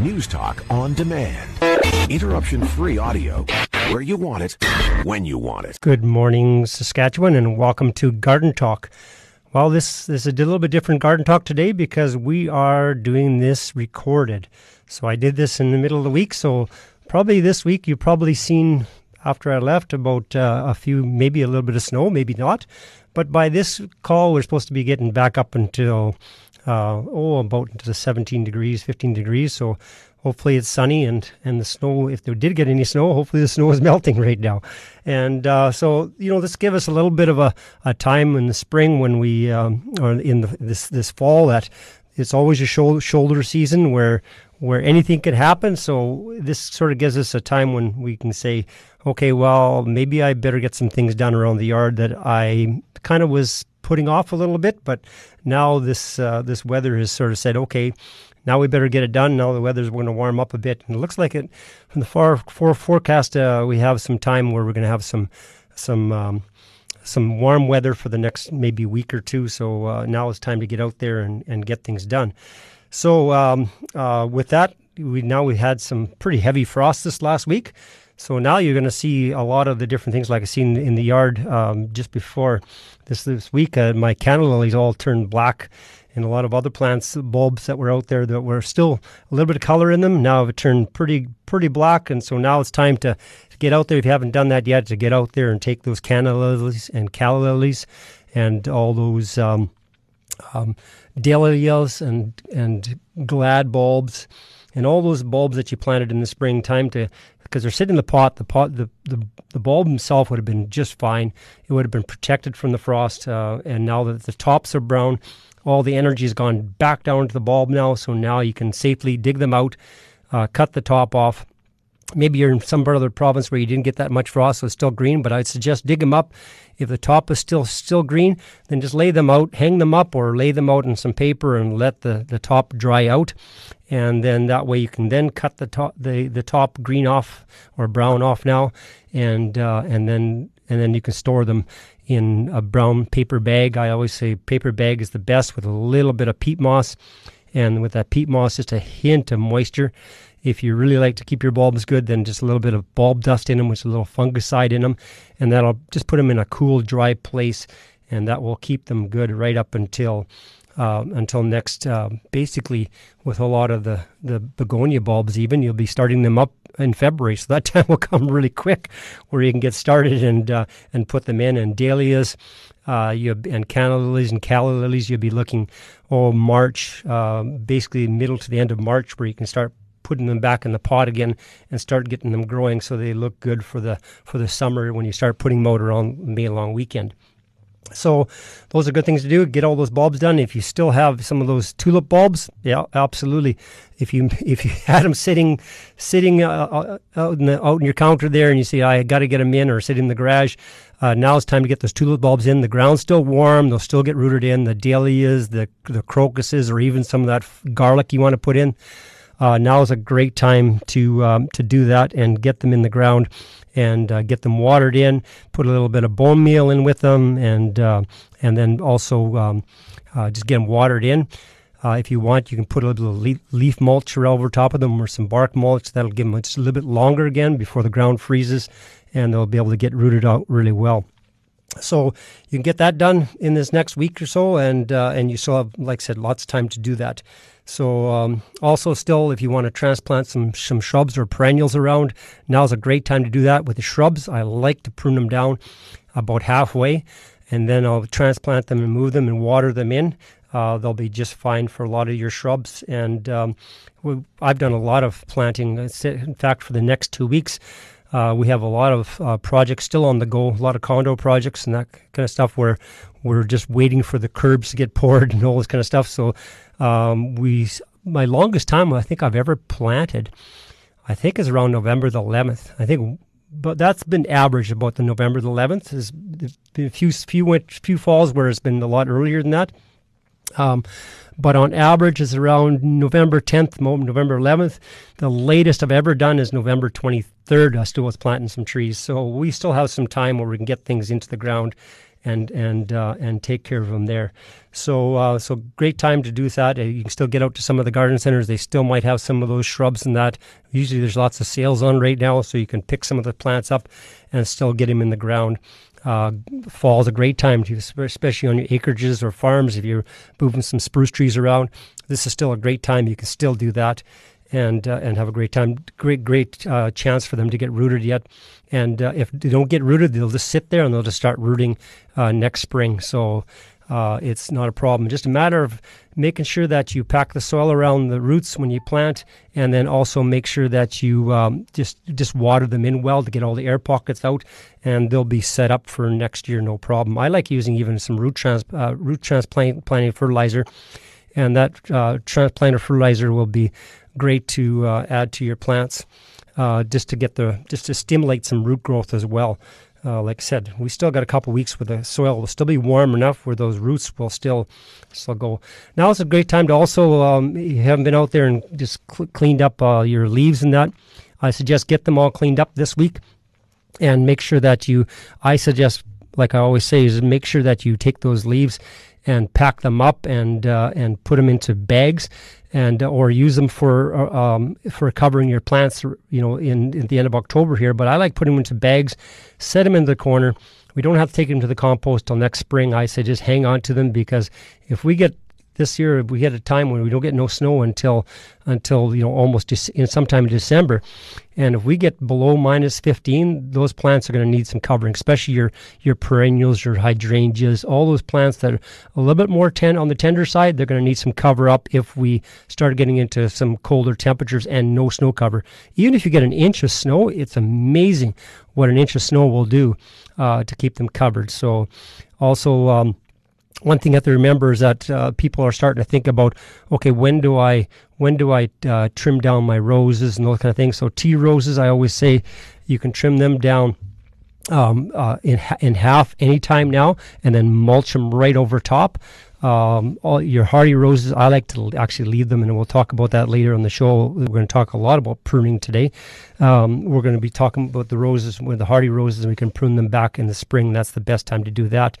News Talk on demand. Interruption free audio where you want it, when you want it. Good morning, Saskatchewan, and welcome to Garden Talk. Well, this, this is a little bit different Garden Talk today because we are doing this recorded. So I did this in the middle of the week. So probably this week you've probably seen after I left about uh, a few, maybe a little bit of snow, maybe not. But by this call, we're supposed to be getting back up until uh, oh, about into the 17 degrees, 15 degrees. So hopefully it's sunny and, and the snow, if there did get any snow, hopefully the snow is melting right now. And uh, so, you know, this give us a little bit of a, a time in the spring when we, um, or in the, this, this fall that it's always a shoulder, shoulder season where, where anything could happen. So this sort of gives us a time when we can say, okay, well, maybe I better get some things done around the yard that I kind of was putting off a little bit, but now this uh, this weather has sort of said, okay, now we better get it done. Now the weather's going to warm up a bit, and it looks like it from the far for forecast. Uh, we have some time where we're going to have some some um, some warm weather for the next maybe week or two. So uh, now it's time to get out there and, and get things done. So um, uh, with that, we now we had some pretty heavy frost this last week. So now you're going to see a lot of the different things like I seen in the yard um, just before this this week. Uh, my canna lilies all turned black, and a lot of other plants, bulbs that were out there that were still a little bit of color in them now have turned pretty pretty black. And so now it's time to, to get out there if you haven't done that yet to get out there and take those canna lilies and calla lilies and all those um, um, dahlias and and glad bulbs and all those bulbs that you planted in the spring. Time to because they're sitting in the pot. The pot, the, the the bulb himself would have been just fine. It would have been protected from the frost. Uh, and now that the tops are brown, all the energy has gone back down to the bulb now. So now you can safely dig them out, uh, cut the top off. Maybe you're in some part of the province where you didn't get that much frost, so it's still green. But I'd suggest dig them up. If the top is still still green, then just lay them out, hang them up, or lay them out in some paper and let the, the top dry out and then that way you can then cut the top the, the top green off or brown off now and uh, and then and then you can store them in a brown paper bag I always say paper bag is the best with a little bit of peat moss and with that peat moss just a hint of moisture if you really like to keep your bulbs good then just a little bit of bulb dust in them with a little fungicide in them and that'll just put them in a cool dry place and that will keep them good right up until uh, until next. Uh, basically, with a lot of the, the begonia bulbs, even you'll be starting them up in February, so that time will come really quick, where you can get started and uh, and put them in. And dahlias, uh, you and canna lilies and calla lilies, you'll be looking oh March, uh, basically middle to the end of March, where you can start putting them back in the pot again and start getting them growing so they look good for the for the summer when you start putting them on May long weekend. So those are good things to do. Get all those bulbs done. If you still have some of those tulip bulbs, yeah, absolutely. If you if you had them sitting sitting uh, uh, out in the, out in your counter there, and you say I got to get them in, or sit in the garage, uh, now it's time to get those tulip bulbs in. The ground's still warm; they'll still get rooted in. The dahlias, the the crocuses, or even some of that garlic you want to put in. Uh, now is a great time to um, to do that and get them in the ground and uh, get them watered in. Put a little bit of bone meal in with them, and uh, and then also um, uh, just get them watered in. Uh, if you want, you can put a little leaf, leaf mulch over top of them or some bark mulch. That'll give them just a little bit longer again before the ground freezes, and they'll be able to get rooted out really well. So you can get that done in this next week or so, and uh, and you still have, like I said, lots of time to do that. So um, also still, if you want to transplant some some shrubs or perennials around, now's a great time to do that. With the shrubs, I like to prune them down about halfway, and then I'll transplant them and move them and water them in. Uh, they'll be just fine for a lot of your shrubs. And um, I've done a lot of planting. In fact, for the next two weeks, uh, we have a lot of uh, projects still on the go, a lot of condo projects and that kind of stuff where we're just waiting for the curbs to get poured and all this kind of stuff. So um, we, my longest time I think I've ever planted, I think is around November the 11th. I think, but that's been average about the November the 11th. There's been a few few few falls where it's been a lot earlier than that. Um, but on average, it's around November 10th, November 11th. The latest I've ever done is November 23rd. I still was planting some trees, so we still have some time where we can get things into the ground and and uh, and take care of them there. So uh, so great time to do that. Uh, you can still get out to some of the garden centers. They still might have some of those shrubs and that. Usually there's lots of sales on right now, so you can pick some of the plants up and still get them in the ground. Uh, is a great time to, especially on your acreages or farms. If you're moving some spruce trees around, this is still a great time. You can still do that and uh, and have a great time. Great great uh, chance for them to get rooted yet. And uh, if they don't get rooted, they'll just sit there and they'll just start rooting uh, next spring. So. Uh, it's not a problem. Just a matter of making sure that you pack the soil around the roots when you plant, and then also make sure that you um, just just water them in well to get all the air pockets out, and they'll be set up for next year, no problem. I like using even some root trans uh, root transplanting fertilizer, and that uh, transplanter fertilizer will be great to uh, add to your plants, uh, just to get the just to stimulate some root growth as well. Uh, like I said, we still got a couple weeks where the soil will still be warm enough where those roots will still still go. Now it's a great time to also, um, you haven't been out there and just cl- cleaned up uh, your leaves and that. I suggest get them all cleaned up this week and make sure that you, I suggest, like I always say, is make sure that you take those leaves and pack them up and uh, and put them into bags and uh, or use them for uh, um, for covering your plants you know in, in the end of October here but I like putting them into bags set them in the corner. We don't have to take them to the compost till next spring. I say just hang on to them because if we get this year we had a time when we don't get no snow until until you know almost in sometime in December, and if we get below minus 15, those plants are going to need some covering, especially your your perennials, your hydrangeas, all those plants that are a little bit more ten on the tender side. They're going to need some cover up if we start getting into some colder temperatures and no snow cover. Even if you get an inch of snow, it's amazing what an inch of snow will do uh, to keep them covered. So also. Um, one thing you have to remember is that uh, people are starting to think about, okay, when do I when do I uh, trim down my roses and those kind of things. So tea roses, I always say, you can trim them down um, uh, in in half anytime now, and then mulch them right over top. Um, all your hardy roses, I like to actually leave them, and we'll talk about that later on the show. We're going to talk a lot about pruning today. Um, we're going to be talking about the roses with the hardy roses, and we can prune them back in the spring. That's the best time to do that.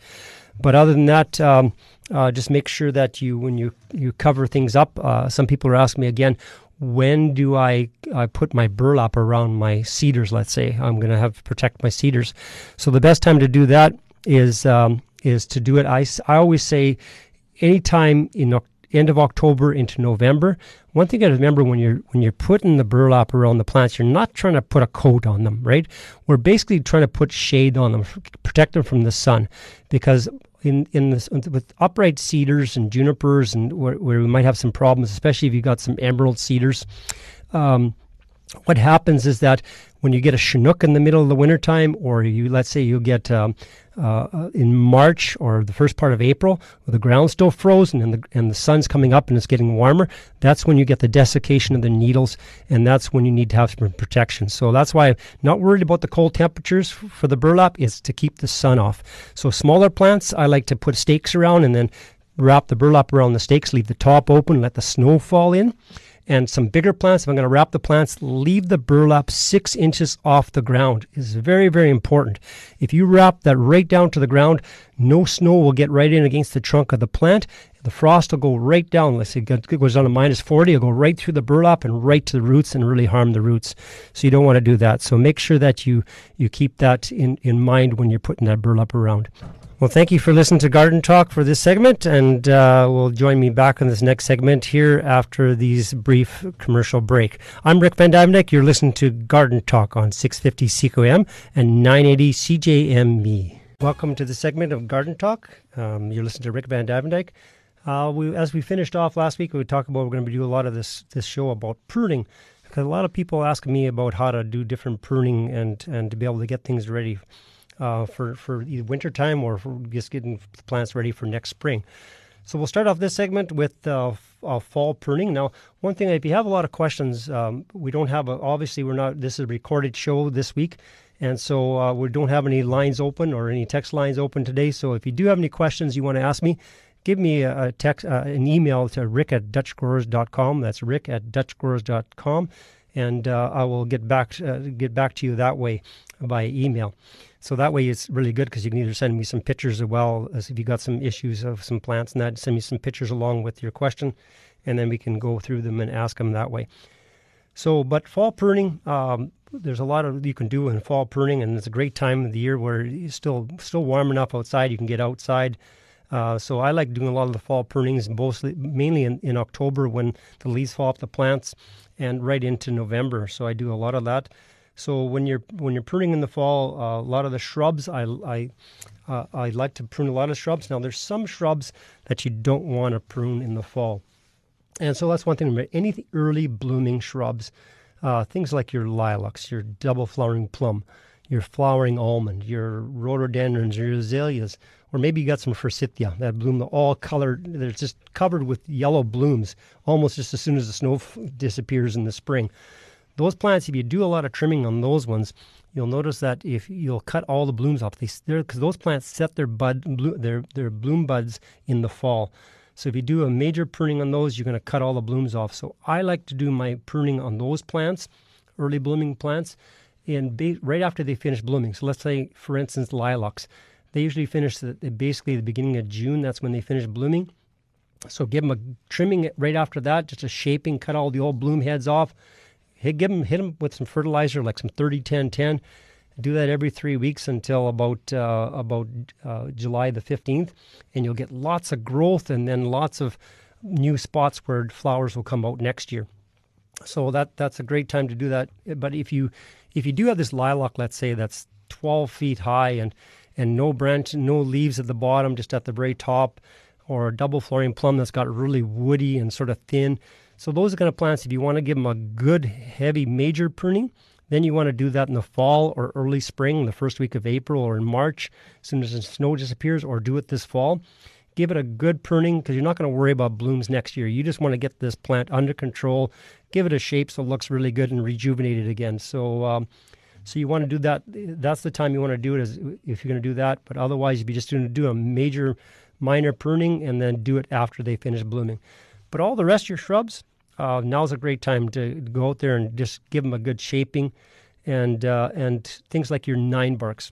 But other than that, um, uh, just make sure that you, when you, you cover things up, uh, some people are asking me again, when do I uh, put my burlap around my cedars? Let's say I'm going to have to protect my cedars. So the best time to do that is um, is to do it. I, I always say anytime in end of October into November. One thing I remember when you're when you're putting the burlap around the plants, you're not trying to put a coat on them, right? We're basically trying to put shade on them, protect them from the sun, because in in this with upright cedars and junipers and where, where we might have some problems, especially if you've got some emerald cedars. Um, what happens is that when you get a chinook in the middle of the wintertime, or you let's say you get um, uh, in March or the first part of April, the ground's still frozen and the and the sun's coming up and it's getting warmer, that's when you get the desiccation of the needles, and that's when you need to have some protection. So that's why I'm not worried about the cold temperatures for the burlap is to keep the sun off. So smaller plants, I like to put stakes around and then wrap the burlap around the stakes, leave the top open, let the snow fall in and some bigger plants. If I'm going to wrap the plants, leave the burlap six inches off the ground. is very, very important. If you wrap that right down to the ground, no snow will get right in against the trunk of the plant. The frost will go right down. Let's say it goes down to minus 40. It'll go right through the burlap and right to the roots and really harm the roots. So you don't want to do that. So make sure that you, you keep that in, in mind when you're putting that burlap around. Well, thank you for listening to Garden Talk for this segment, and uh, will join me back on this next segment here after these brief commercial break. I'm Rick vanDuyvendyk. You're listening to Garden Talk on 650 CKOM and 980 CJME. Welcome to the segment of Garden Talk. Um, you're listening to Rick vanDuyvendyk. Uh, we, as we finished off last week, we talked about we're going to do a lot of this this show about pruning because a lot of people ask me about how to do different pruning and and to be able to get things ready uh, for for either winter time or for just getting the plants ready for next spring. So we'll start off this segment with uh, uh, fall pruning. Now, one thing, if you have a lot of questions, um, we don't have a, obviously we're not. This is a recorded show this week, and so uh, we don't have any lines open or any text lines open today. So if you do have any questions you want to ask me, give me a, a text, uh, an email to rick at dutchgrowers.com. That's rick at dutchgrowers.com and uh, I will get back uh, get back to you that way by email. So that way it's really good because you can either send me some pictures as well as if you got some issues of some plants and that, send me some pictures along with your question, and then we can go through them and ask them that way. So, but fall pruning, um, there's a lot of you can do in fall pruning, and it's a great time of the year where it's still still warm enough outside. You can get outside. Uh, so I like doing a lot of the fall prunings, mostly mainly in, in October when the leaves fall off the plants, and right into November. So I do a lot of that. So when you're when you're pruning in the fall, uh, a lot of the shrubs I I uh, I like to prune a lot of shrubs. Now there's some shrubs that you don't want to prune in the fall, and so that's one thing. About any early blooming shrubs, uh, things like your lilacs, your double flowering plum, your flowering almond, your rhododendrons, your azaleas, or maybe you got some forsythia that bloom all colored. They're just covered with yellow blooms almost just as soon as the snow f- disappears in the spring. Those plants, if you do a lot of trimming on those ones, you'll notice that if you'll cut all the blooms off, because those plants set their bud their their bloom buds in the fall. So if you do a major pruning on those, you're going to cut all the blooms off. So I like to do my pruning on those plants, early blooming plants, and ba- right after they finish blooming. So let's say, for instance, lilacs. They usually finish basically the beginning of June. That's when they finish blooming. So give them a trimming right after that, just a shaping, cut all the old bloom heads off hit, give them, hit them with some fertilizer, like some 30 10 10. Do that every three weeks until about uh, about uh, July the 15th, and you'll get lots of growth and then lots of new spots where flowers will come out next year. So that that's a great time to do that. But if you if you do have this lilac, let's say that's 12 feet high and and no branch, no leaves at the bottom, just at the very top, or a double flowering plum that's got really woody and sort of thin. So those are kind of plants, if you want to give them a good, heavy, major pruning, then you want to do that in the fall or early spring, the first week of April or in March, as soon as the snow disappears, or do it this fall. Give it a good pruning because you're not going to worry about blooms next year. You just want to get this plant under control, give it a shape so it looks really good and rejuvenate it again. So, um, so you want to do that. That's the time you want to do it is if you're going to do that. But otherwise, you'd be just going to do a major, minor pruning and then do it after they finish blooming. But all the rest of your shrubs, uh, now's a great time to go out there and just give them a good shaping, and uh, and things like your nine barks.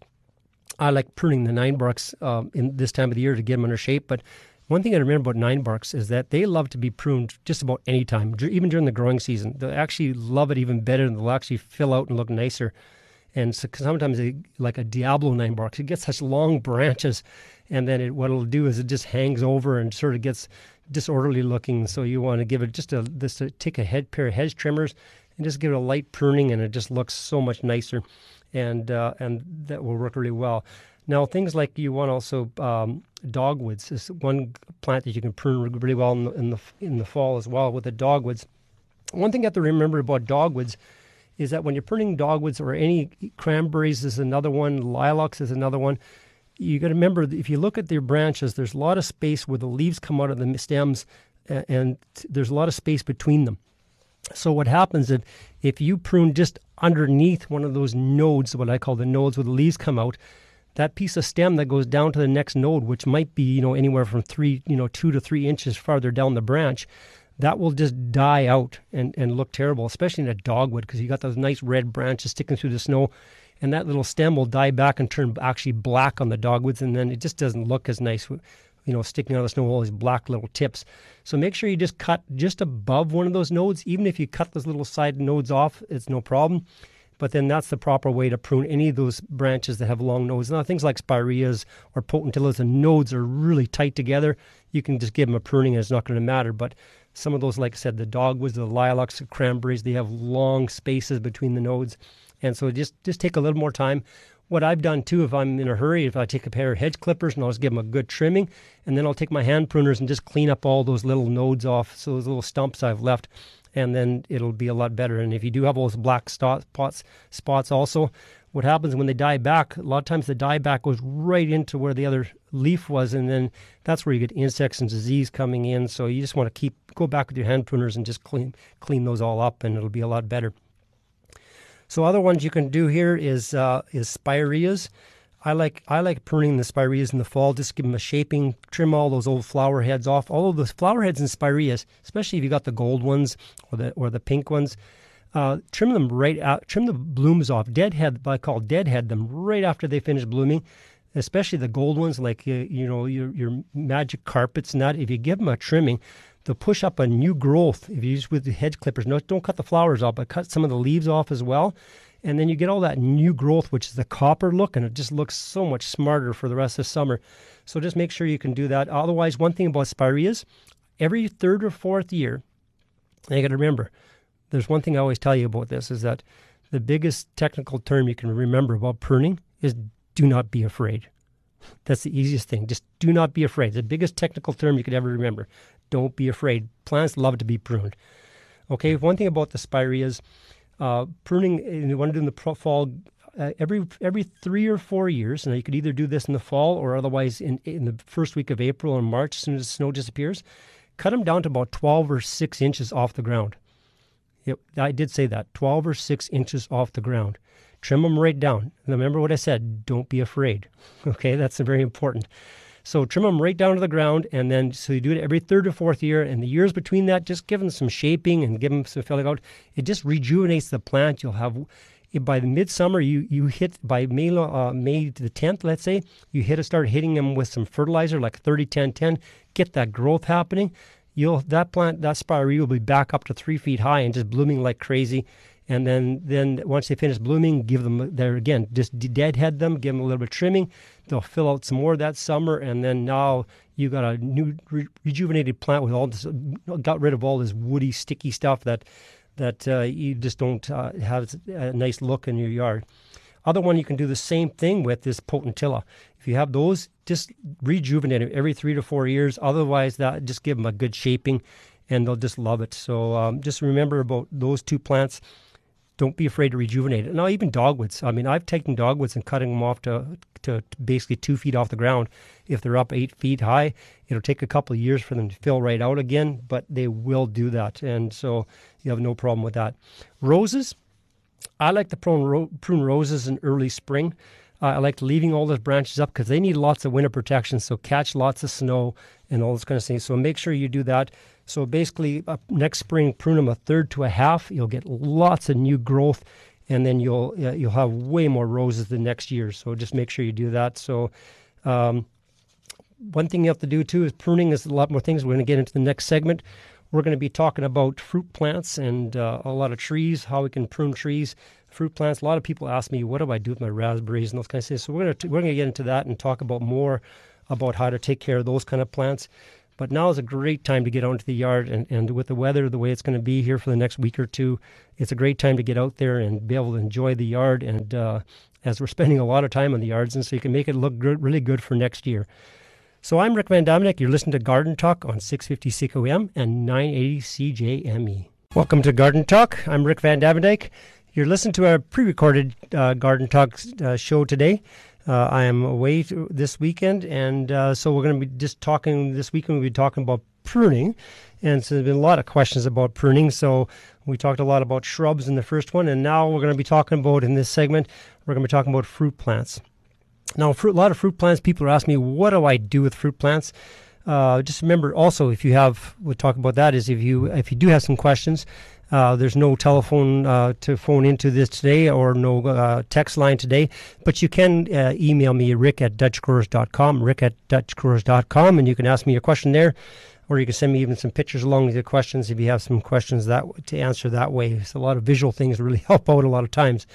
I like pruning the nine barks uh, in this time of the year to get them under shape. But one thing I remember about nine barks is that they love to be pruned just about any time, even during the growing season. They actually love it even better, and they'll actually fill out and look nicer. And so sometimes they, like a Diablo nine barks, it gets such long branches, and then it, what it'll do is it just hangs over and sort of gets disorderly looking. So you want to give it just a this take a head pair of hedge trimmers and just give it a light pruning, and it just looks so much nicer, and uh, and that will work really well. Now things like you want also um, dogwoods is one plant that you can prune really well in the, in the in the fall as well with the dogwoods. One thing you have to remember about dogwoods is that when you're pruning dogwoods or any cranberries is another one, lilacs is another one you got to remember if you look at their branches, there's a lot of space where the leaves come out of the stems, and there's a lot of space between them. So what happens if if you prune just underneath one of those nodes, what I call the nodes where the leaves come out, that piece of stem that goes down to the next node, which might be you know anywhere from three you know two to three inches farther down the branch, that will just die out and, and look terrible, especially in a dogwood because you got those nice red branches sticking through the snow and that little stem will die back and turn actually black on the dogwoods, and then it just doesn't look as nice, you know, sticking out of the snow, all these black little tips. So make sure you just cut just above one of those nodes. Even if you cut those little side nodes off, it's no problem. But then that's the proper way to prune any of those branches that have long nodes. Now, things like spireas or potentillas, the nodes are really tight together. You can just give them a pruning and it's not going to matter. But some of those, like I said, the dogwoods, the lilacs, the cranberries, they have long spaces between the nodes. And so just just take a little more time. What I've done too, if I'm in a hurry, if I take a pair of hedge clippers and I'll just give them a good trimming, and then I'll take my hand pruners and just clean up all those little nodes off, so those little stumps I've left, and then it'll be a lot better. And if you do have those black spots, spots also, what happens when they die back? A lot of times the die back goes right into where the other leaf was, and then that's where you get insects and disease coming in. So you just want to keep go back with your hand pruners and just clean clean those all up, and it'll be a lot better. So other ones you can do here is uh, is spireas. I like I like pruning the spireas in the fall. Just give them a shaping, trim all those old flower heads off. All of those flower heads and spireas, especially if you got the gold ones or the or the pink ones, uh, trim them right out, trim the blooms off, deadhead, I call deadhead them right after they finish blooming, especially the gold ones like, uh, you know, your, your magic carpets that. If you give them a trimming, they'll push up a new growth. If you use with the hedge clippers, no, don't cut the flowers off, but cut some of the leaves off as well. And then you get all that new growth, which is the copper look, and it just looks so much smarter for the rest of summer. So just make sure you can do that. Otherwise, one thing about spireas, every third or fourth year, and you got to remember, there's one thing I always tell you about this is that the biggest technical term you can remember about pruning is do not be afraid. That's the easiest thing. Just do not be afraid. The biggest technical term you could ever remember. Don't be afraid. Plants love to be pruned. Okay, one thing about the spireas, uh, pruning, you want to do in the fall, uh, every every three or four years. Now you could either do this in the fall or otherwise in in the first week of April or March, as soon as the snow disappears. Cut them down to about 12 or 6 inches off the ground. Yep, I did say that 12 or 6 inches off the ground. Trim them right down. remember what I said don't be afraid. Okay, that's very important. So trim them right down to the ground, and then so you do it every third or fourth year. And the years between that, just give them some shaping and give them some filling out. It just rejuvenates the plant. You'll have by the midsummer, you you hit by May uh, May the tenth, let's say, you hit start hitting them with some fertilizer like 30 10 10, get that growth happening. You'll that plant that spiree will be back up to three feet high and just blooming like crazy. And then then once they finish blooming, give them there again, just deadhead them, give them a little bit of trimming. They'll fill out some more that summer, and then now you got a new re- rejuvenated plant with all this, got rid of all this woody, sticky stuff that that uh, you just don't uh, have a nice look in your yard. Other one you can do the same thing with is potentilla. If you have those, just rejuvenate them every three to four years. Otherwise, that just give them a good shaping, and they'll just love it. So um, just remember about those two plants don't be afraid to rejuvenate it. Now, even dogwoods. I mean, I've taken dogwoods and cutting them off to, to, basically two feet off the ground. If they're up eight feet high, it'll take a couple of years for them to fill right out again, but they will do that. And so you have no problem with that. Roses, I like to prune, ro- prune roses in early spring. Uh, I like leaving all those branches up because they need lots of winter protection. So catch lots of snow and all this kind of thing. So make sure you do that. So basically, uh, next spring, prune them a third to a half. You'll get lots of new growth, and then you'll uh, you'll have way more roses the next year. So just make sure you do that. So. Um, one thing you have to do too is pruning is a lot more things. We're going to get into the next segment. We're going to be talking about fruit plants and uh, a lot of trees, how we can prune trees, fruit plants. A lot of people ask me, what do I do with my raspberries and those kinds of things. So we're going to we're going to get into that and talk about more about how to take care of those kind of plants. But now is a great time to get out into the yard, and, and with the weather the way it's going to be here for the next week or two, it's a great time to get out there and be able to enjoy the yard. And uh, as we're spending a lot of time on the yards, and so you can make it look really good for next year. So I'm Rick vanDuyvendyk. You're listening to Garden Talk on 650 CKOM and 980 CJME. Welcome to Garden Talk. I'm Rick vanDuyvendyk. You're listening to our pre-recorded uh, Garden Talk uh, show today. Uh, I am away this weekend, and uh, so we're going to be just talking this weekend. We'll be talking about pruning, and so there's been a lot of questions about pruning. So we talked a lot about shrubs in the first one, and now we're going to be talking about in this segment. We're going to be talking about fruit plants. Now, fruit, a lot of fruit plants. People are asking me, what do I do with fruit plants? Uh, just remember, also, if you have, we'll talk about that. Is if you if you do have some questions, uh, there's no telephone uh, to phone into this today or no uh, text line today, but you can uh, email me, rick at dutchgrowers.com, rick at dutchgrowers.com, and you can ask me a question there, or you can send me even some pictures along with your questions if you have some questions that to answer that way. It's a lot of visual things really help out a lot of times.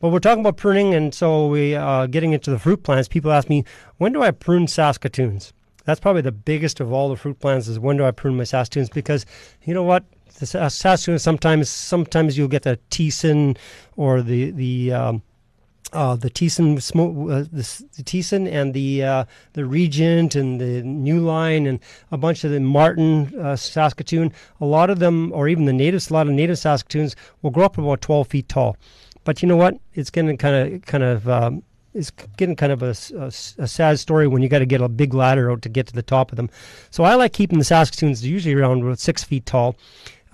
But we're talking about pruning, and so we uh, getting into the fruit plants. People ask me, when do I prune Saskatoons? That's probably the biggest of all the fruit plants is when do I prune my Saskatoons? Because you know what, the Saskatoon sometimes sometimes you'll get the Thiessen or the the um, uh, the smoke, uh, the, the Thiessen and the uh, the Regent and the New Line and a bunch of the Martin uh, Saskatoon. A lot of them, or even the natives, a lot of native Saskatoons will grow up about 12 feet tall. But you know what? It's getting kind of kind of um, it's getting kind of a, a, a sad story when you got to get a big ladder out to get to the top of them. So I like keeping the Saskatoons usually around six feet tall.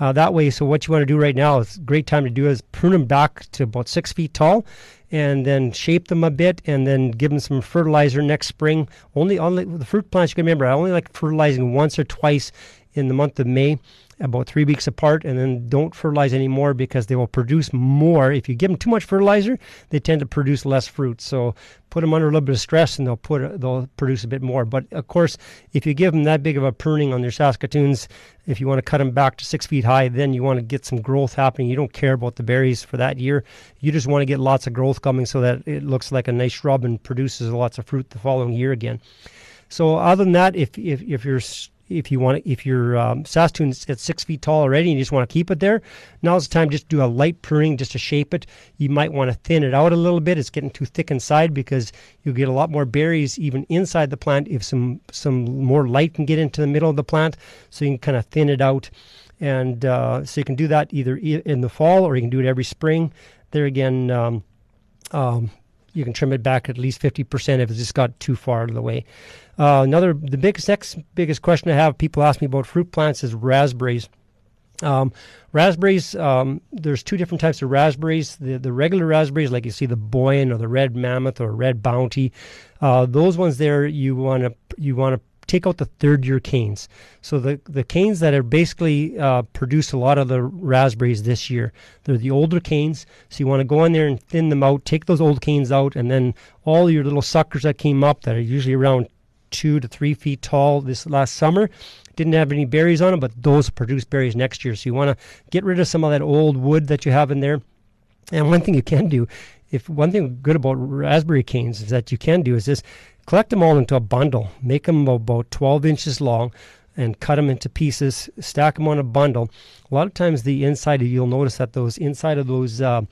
Uh, that way, so what you want to do right now is great time to do is prune them back to about six feet tall, and then shape them a bit, and then give them some fertilizer next spring. Only, only the fruit plants you can remember. I only like fertilizing once or twice in the month of May, about three weeks apart, and then don't fertilize anymore because they will produce more. If you give them too much fertilizer, they tend to produce less fruit. So put them under a little bit of stress, and they'll put they'll produce a bit more. But of course, if you give them that big of a pruning on their Saskatoons, if you want to cut them back to six feet high, then you want to get some growth happening. You don't care about the berries for that year. You just want to get lots of growth coming so that it looks like a nice shrub and produces lots of fruit the following year again. So other than that, if if, if you're if you want if your um, Saskatoon's at six feet tall already and you just want to keep it there, now's the time just to do a light pruning just to shape it. You might want to thin it out a little bit. It's getting too thick inside because you'll get a lot more berries even inside the plant if some some more light can get into the middle of the plant. So you can kind of thin it out, and uh, so you can do that either in the fall or you can do it every spring. There again. Um, um, you can trim it back at least 50% if it's just got too far out of the way. Uh, another, the biggest, next biggest question I have, people ask me about fruit plants is raspberries. Um, raspberries, um, there's two different types of raspberries. The, the regular raspberries, like you see the Boyne or the Red Mammoth or Red Bounty, uh, those ones there you want to you want to take out the third year canes. So the, the canes that are basically uh, produce a lot of the raspberries this year, they're the older canes. So you want to go in there and thin them out, take those old canes out, and then all your little suckers that came up that are usually around two to three feet tall this last summer didn't have any berries on them, but those produce berries next year. So you want to get rid of some of that old wood that you have in there. And one thing you can do, if one thing good about raspberry canes is that you can do is this collect them all into a bundle, make them about 12 inches long, and cut them into pieces, stack them on a bundle. A lot of times, the inside, you'll notice that those inside of those uh,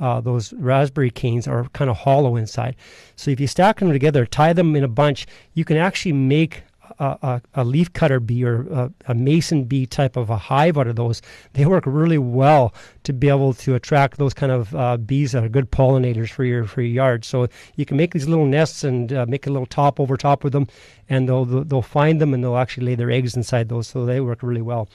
uh, those raspberry canes are kind of hollow inside. So if you stack them together, tie them in a bunch, you can actually make a, a, a leaf cutter bee or a, a, mason bee type of a hive out of those. They work really well to be able to attract those kind of uh, bees that are good pollinators for your for your yard. So you can make these little nests and uh, make a little top over top of them, and they'll they'll find them and they'll actually lay their eggs inside those. So they work really well.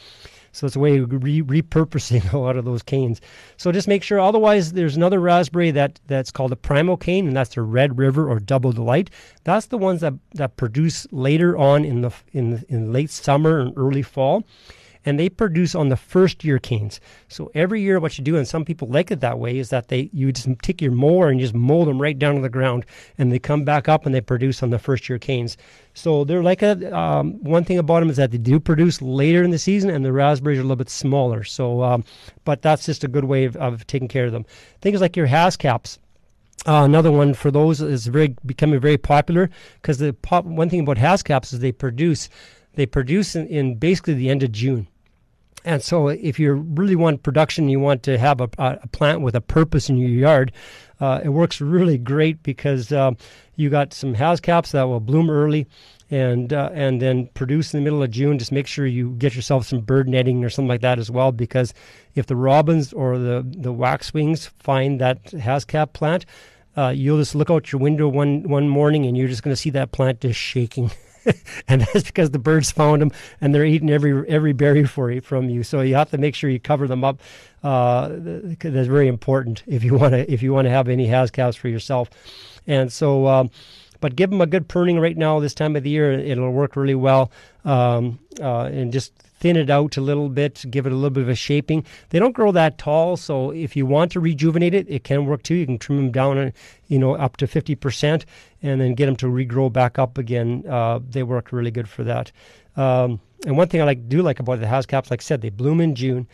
So it's a way of re- repurposing a lot of those canes. So just make sure. Otherwise, there's another raspberry that that's called a primocane, and that's the Red River or Double Delight. That's the ones that that produce later on in the in in late summer and early fall and they produce on the first year canes. So every year, what you do, and some people like it that way, is that they you just take your mower and just mow them right down to the ground, and they come back up and they produce on the first year canes. So they're like a um, one thing about them is that they do produce later in the season, and the raspberries are a little bit smaller. So, um, but that's just a good way of, of taking care of them. Things like your Haskaps. Uh, another one for those is very becoming very popular because the pop, one thing about Haskaps is they produce they produce in, in, basically the end of June. And so, if you really want production, you want to have a, a plant with a purpose in your yard. Uh, it works really great because uh, you got some Haskaps that will bloom early, and uh, and then produce in the middle of June. Just make sure you get yourself some bird netting or something like that as well, because if the robins or the the waxwings find that Haskap plant, uh, you'll just look out your window one one morning and you're just going to see that plant just shaking. and that's because the birds found them and they're eating every every berry for you, from you. So you have to make sure you cover them up. Uh, that's very important if you want to if you want to have any Haskaps for yourself. And so. Um, but give them a good pruning right now this time of the year. It'll work really well. Um, uh, and just thin it out a little bit, give it a little bit of a shaping. They don't grow that tall, so if you want to rejuvenate it, it can work too. You can trim them down, uh, you know, up to 50% and then get them to regrow back up again. Uh, they work really good for that. Um, and one thing I like do like about the Haskaps, like I said, they bloom in June.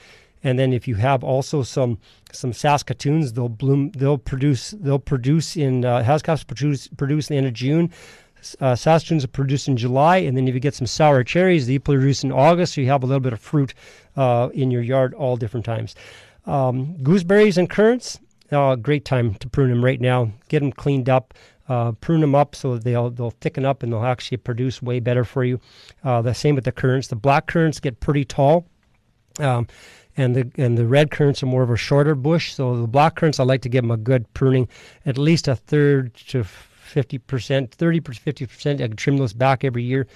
And then if you have also some some Saskatoons, they'll bloom. They'll produce. They'll produce in uh, Haskaps produce produce in the end of June uh, are produced in July, and then if you get some sour cherries, they produce in August, so you have a little bit of fruit uh, in your yard all different times. Um, gooseberries and currants, uh, great time to prune them right now. Get them cleaned up, uh, prune them up so they'll they'll thicken up and they'll actually produce way better for you. Uh, the same with the currants. The black currants get pretty tall. Um, and the and the red currants are more of a shorter bush. So the black currants, I like to give them a good pruning, at least a third to 50%, thirty percent, 50%. I can trim those back every year.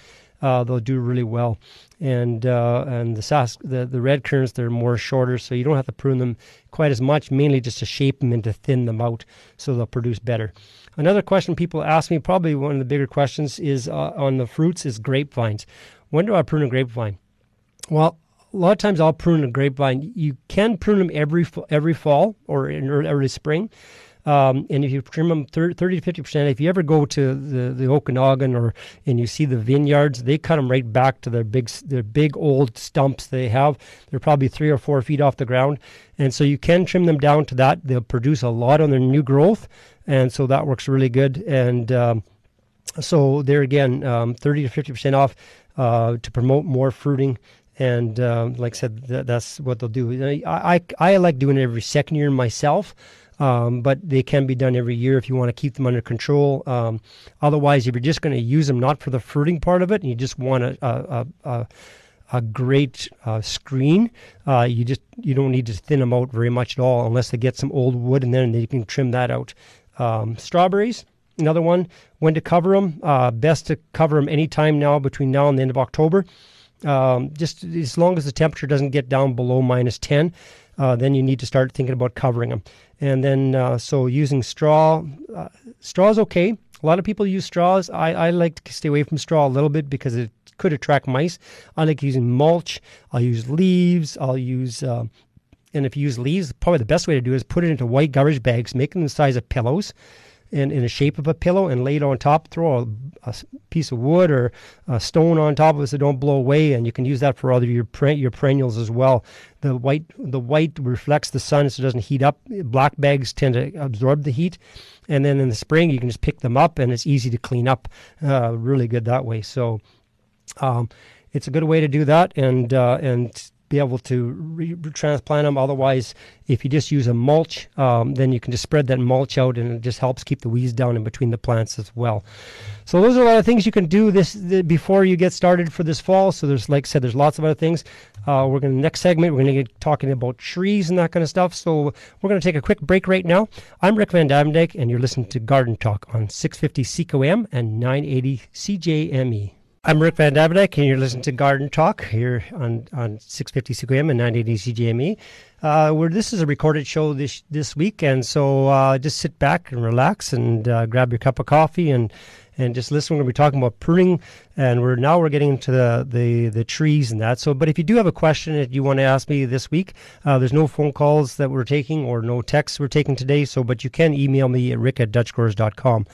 Uh, they'll do really well. And uh, and the, the the red currants they're more shorter, so you don't have to prune them quite as much. Mainly just to shape them and to thin them out, so they'll produce better. Another question people ask me, probably one of the bigger questions, is uh, on the fruits is grapevines. When do I prune a grapevine? Well, a lot of times I'll prune a grapevine. You can prune them every every fall or in early spring. Um, and if you trim them 30 to 50 percent, if you ever go to the, the Okanagan or and you see the vineyards, they cut them right back to their big their big old stumps they have. They're probably three or four feet off the ground, and so you can trim them down to that. They'll produce a lot on their new growth, and so that works really good. And um, so there again, um, 30 to 50 percent off uh, to promote more fruiting and uh, like I said, th- that's what they'll do. I, I, I like doing it every second year myself. Um, but they can be done every year if you want to keep them under control. Um, otherwise, if you're just going to use them not for the fruiting part of it, and you just want a a, a, a great uh, screen, uh, you just you don't need to thin them out very much at all, unless they get some old wood, and then you can trim that out. Um, strawberries, another one. When to cover them? Uh, best to cover them anytime now between now and the end of October. Um, just as long as the temperature doesn't get down below minus 10, uh, then you need to start thinking about covering them. And then, uh, so using straw, uh, straw is okay. A lot of people use straws. I, I like to stay away from straw a little bit because it could attract mice. I like using mulch. I'll use leaves. I'll use, uh, and if you use leaves, probably the best way to do it is put it into white garbage bags, make them the size of pillows in, in the shape of a pillow and lay it on top. Throw a, a piece of wood or a stone on top of it so it don't blow away, and you can use that for other your your perennials as well. The white the white reflects the sun so it doesn't heat up. Black bags tend to absorb the heat, and then in the spring you can just pick them up and it's easy to clean up. Uh, really good that way. So. Um, it's a good way to do that, and uh, and be able to re- transplant them. Otherwise, if you just use a mulch, um, then you can just spread that mulch out, and it just helps keep the weeds down in between the plants as well. So those are a lot of things you can do this the, before you get started for this fall. So there's, like I said, there's lots of other things. Uh, we're going to next segment. We're going to get talking about trees and that kind of stuff. So we're going to take a quick break right now. I'm Rick vanDuyvendyk, and you're listening to Garden Talk on 650 CKOM and 980 CJME. I'm Rick vanDuyvendyk, and you're listening to Garden Talk here on, on 650 CKOM and 980 CJME. Uh, where this is a recorded show this this week, and so uh, just sit back and relax and uh, grab your cup of coffee and and just listen. We're going to be talking about pruning, and we're now we're getting into the, the the trees and that. So, but if you do have a question that you want to ask me this week, uh, there's no phone calls that we're taking or no texts we're taking today. So, but you can email me at rick at dutchgrowers.com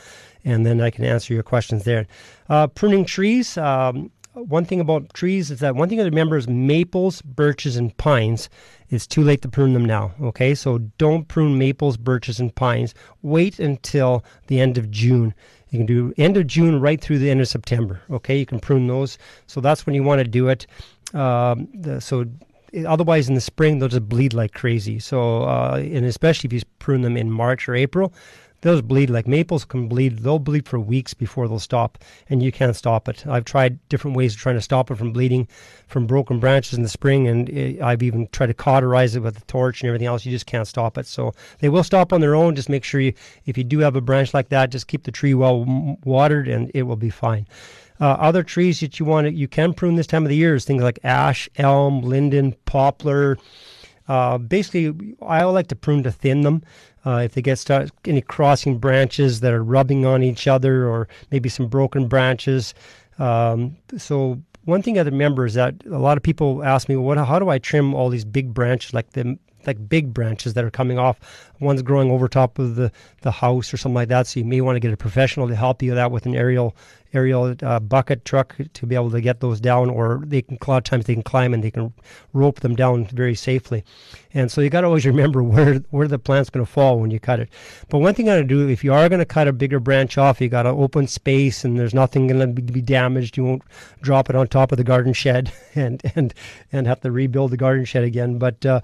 and then I can answer your questions there. Uh, pruning trees. Um, one thing about trees is that one thing to remember is maples, birches, and pines. It's too late to prune them now. Okay, so don't prune maples, birches, and pines. Wait until the end of June. You can do end of June right through the end of September. Okay, you can prune those. So that's when you want to do it. Um, the, so otherwise in the spring they'll just bleed like crazy. So uh, and especially if you prune them in March or April, those bleed like maples can bleed. They'll bleed for weeks before they'll stop, and you can't stop it. I've tried different ways of trying to stop it from bleeding from broken branches in the spring, and it, I've even tried to cauterize it with a torch and everything else. You just can't stop it. So they will stop on their own. Just make sure you, if you do have a branch like that, just keep the tree well watered, and it will be fine. Uh, other trees that you want to, you can prune this time of the year is things like ash, elm, linden, poplar. Uh, basically, I like to prune to thin them. Uh, if they get start, any crossing branches that are rubbing on each other, or maybe some broken branches. Um, so one thing I remember is that a lot of people ask me, "What? How do I trim all these big branches like the like big branches that are coming off. One's growing over top of the, the house or something like that. So you may want to get a professional to help you with that with an aerial aerial uh, bucket truck to be able to get those down, or they can a lot of times they can climb and they can rope them down very safely. And so you got to always remember where where the plant's going to fall when you cut it. But one thing you got to do if you are going to cut a bigger branch off, you got to open space and there's nothing going to be damaged. You won't drop it on top of the garden shed and and and have to rebuild the garden shed again. But uh,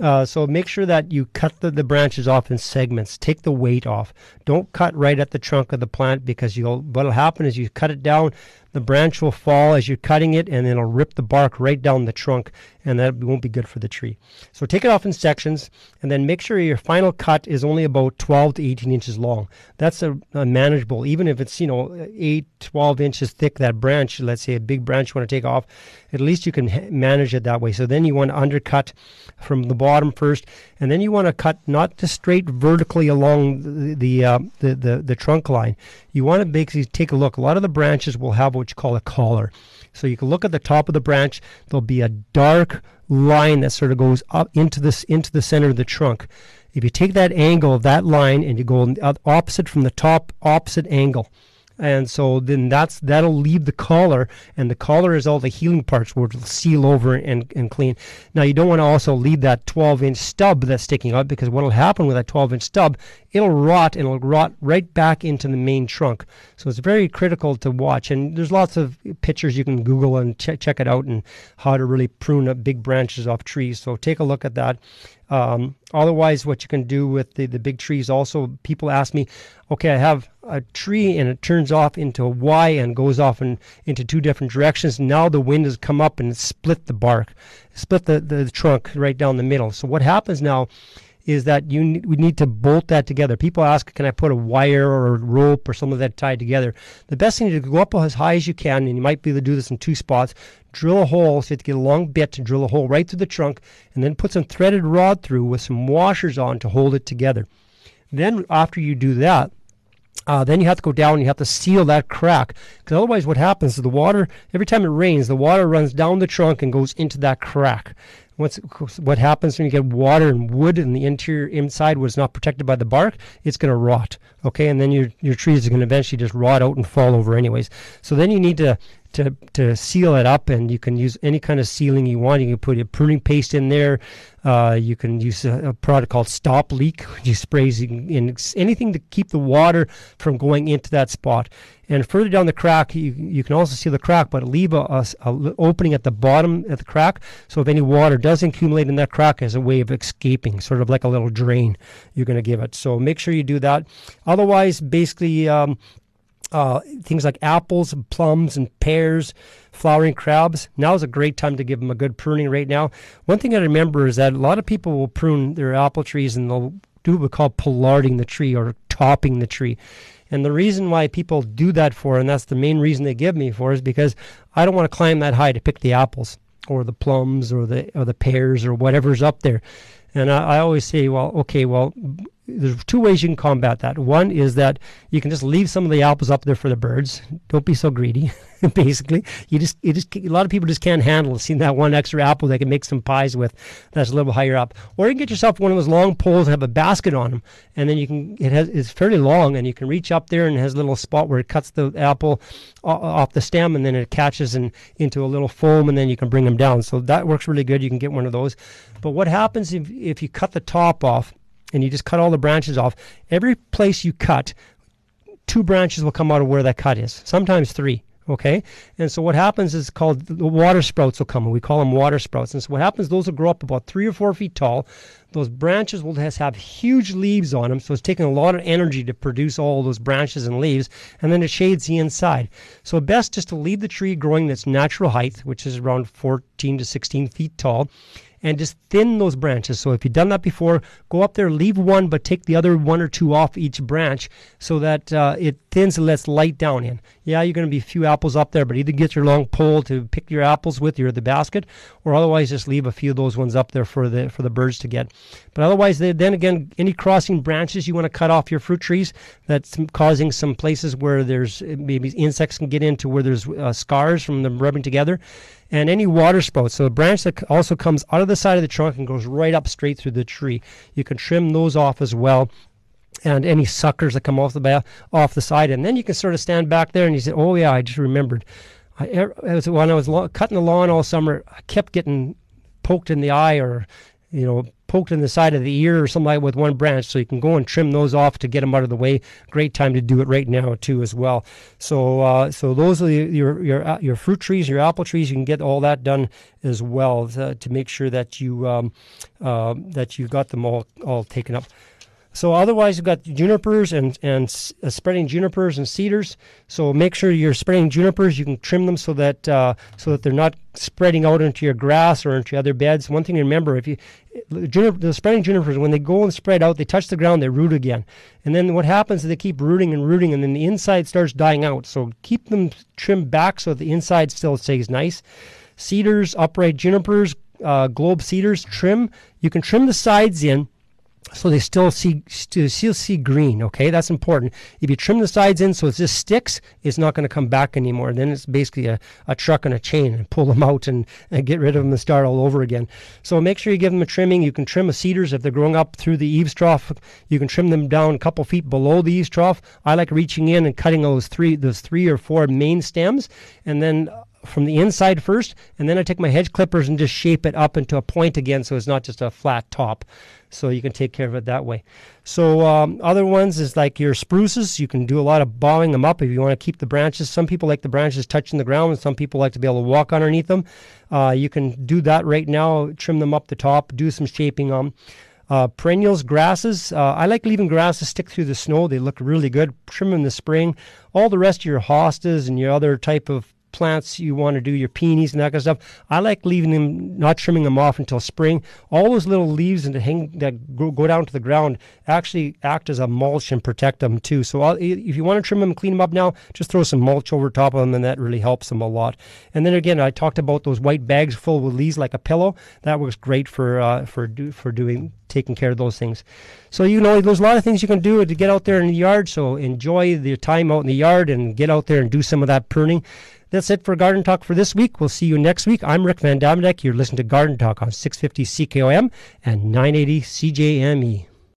uh, so make sure that you cut the, the branches off in segments. Take the weight off. Don't cut right at the trunk of the plant because you'll what'll happen is you cut it down the branch will fall as you're cutting it and then it'll rip the bark right down the trunk and that won't be good for the tree. So take it off in sections and then make sure your final cut is only about 12 to 18 inches long. That's a, a manageable, even if it's, you know, 8, 12 inches thick, that branch, let's say a big branch you want to take off, at least you can manage it that way. So then you want to undercut from the bottom first and then you want to cut not just straight vertically along the, the, uh, the, the, the trunk line. You want to basically take a look. A lot of the branches will have what you call a collar. So you can look at the top of the branch. There'll be a dark line that sort of goes up into this into the center of the trunk. If you take that angle of that line and you go opposite from the top opposite angle, and so then that's that'll leave the collar and the collar is all the healing parts where it'll seal over and, and clean. Now you don't want to also leave that 12 inch stub that's sticking out because what will happen with that 12 inch stub it'll rot and it'll rot right back into the main trunk. So it's very critical to watch and there's lots of pictures you can google and check, check it out and how to really prune up big branches off trees. So take a look at that um, otherwise, what you can do with the, the big trees also, people ask me, okay, I have a tree and it turns off into a Y and goes off in, into two different directions. Now the wind has come up and split the bark, split the, the trunk right down the middle. So what happens now is that you we need to bolt that together. People ask, can I put a wire or a rope or some of that tied together? The best thing is to go up as high as you can, and you might be able to do this in two spots. Drill a hole, so you have to get a long bit to drill a hole right through the trunk, and then put some threaded rod through with some washers on to hold it together. Then after you do that, uh, then you have to go down and you have to seal that crack because otherwise what happens is the water every time it rains the water runs down the trunk and goes into that crack What's, what happens when you get water and wood and the interior inside was not protected by the bark? It's going to rot. Okay, and then your your trees are going to eventually just rot out and fall over anyways. So then you need to to to seal it up, and you can use any kind of sealing you want. You can put a pruning paste in there. Uh, you can use a, a, product called Stop Leak, you sprays in anything to keep the water from going into that spot. And further down the crack, you, you can also see the crack, but leave a, a, a opening at the bottom of the crack. So if any water does accumulate in that crack as a way of escaping, sort of like a little drain, you're going to give it. So make sure you do that. Otherwise, basically, um, uh, things like apples and plums and pears, flowering crabs. Now is a great time to give them a good pruning right now. One thing I remember is that a lot of people will prune their apple trees and they'll do what we call pollarding the tree or topping the tree. And the reason why people do that for, and that's the main reason they give me for, is because I don't want to climb that high to pick the apples or the plums or the or the pears or whatever's up there. And I, I always say, well, okay, well, there's two ways you can combat that. One is that you can just leave some of the apples up there for the birds. Don't be so greedy. Basically, you just you just a lot of people just can't handle seeing that one extra apple they can make some pies with. That's a little higher up. Or you can get yourself one of those long poles and have a basket on them, and then you can it has it's fairly long, and you can reach up there and has a little spot where it cuts the apple off the stem, and then it catches and into a little foam, and then you can bring them down. So that works really good. You can get one of those. But what happens if if you cut the top off? And you just cut all the branches off, every place you cut, two branches will come out of where that cut is, sometimes three. Okay, and so what happens is called the water sprouts will come, and we call them water sprouts. And so what happens? Those will grow up about three or four feet tall. Those branches will have huge leaves on them, so it's taking a lot of energy to produce all those branches and leaves, and then it shades the inside. So best just to leave the tree growing its natural height, which is around 14 to 16 feet tall, and just thin those branches. So if you've done that before, go up there, leave one, but take the other one or two off each branch so that uh, it thins and lets light down in. Yeah, you're going to be a few apples up there, but either get your long pole to pick your apples with your the basket, or otherwise just leave a few of those ones up there for the for the birds to get. But otherwise, they, then again, any crossing branches you want to cut off your fruit trees that's causing some places where there's maybe insects can get into where there's uh, scars from them rubbing together and any water sprouts. So a branch that also comes out of the side of the trunk and goes right up straight through the tree. You can trim those off as well. And any suckers that come off the off the side, and then you can sort of stand back there and you say, "Oh yeah, I just remembered." I, er, it was when I was lo- cutting the lawn all summer. I kept getting poked in the eye or you know, poked in the side of the ear or something like with one branch. So you can go and trim those off to get them out of the way. Great time to do it right now too, as well. So, uh, so those are your your uh, your fruit trees, your apple trees. You can get all that done as well to, to make sure that you um, uh, that you've got them all all taken up. So otherwise, you've got junipers and and uh, spreading junipers and cedars. So make sure you're spreading junipers. You can trim them so that uh, so that they're not spreading out into your grass or into other beds. One thing to remember: if you juniper, the spreading junipers, when they go and spread out, they touch the ground, they root again, and then what happens is they keep rooting and rooting, and then the inside starts dying out. So keep them trimmed back so the inside still stays nice. Cedars, upright junipers, uh, globe cedars, trim. You can trim the sides in so they still see still see green. Okay, that's important. If you trim the sides in so it just sticks, it's not going to come back anymore. Then it's basically a, a truck and a chain and pull them out and, and get rid of them and start all over again. So make sure you give them a trimming. You can trim the cedars if they're growing up through the eaves trough. You can trim them down a couple feet below the eaves trough. I like reaching in and cutting those three those three or four main stems, and then from the inside first, and then I take my hedge clippers and just shape it up into a point again so it's not just a flat top. So you can take care of it that way. So um, other ones is like your spruces. You can do a lot of bowing them up if you want to keep the branches. Some people like the branches touching the ground, and some people like to be able to walk underneath them. Uh, you can do that right now. Trim them up the top. Do some shaping on. Uh, perennials, grasses. Uh, I like leaving grasses stick through the snow. They look really good. Trim them in the spring. All the rest of your hostas and your other type of plants you want to do, your peonies and that kind of stuff. I like leaving them, not trimming them off until spring. All those little leaves and hang that go, down to the ground actually act as a mulch and protect them too. So I'll, if you want to trim them, clean them up now, just throw some mulch over top of them, and that really helps them a lot. And then again, I talked about those white bags full with leaves like a pillow. That works great for uh, for do, for doing taking care of those things. So you know, there's a lot of things you can do to get out there in the yard. So enjoy the time out in the yard and get out there and do some of that pruning. That's it for Garden Talk for this week. We'll see you next week. I'm Rick vanDuyvendyk. You're listening to Garden Talk on 650 CKOM and 980 CJME.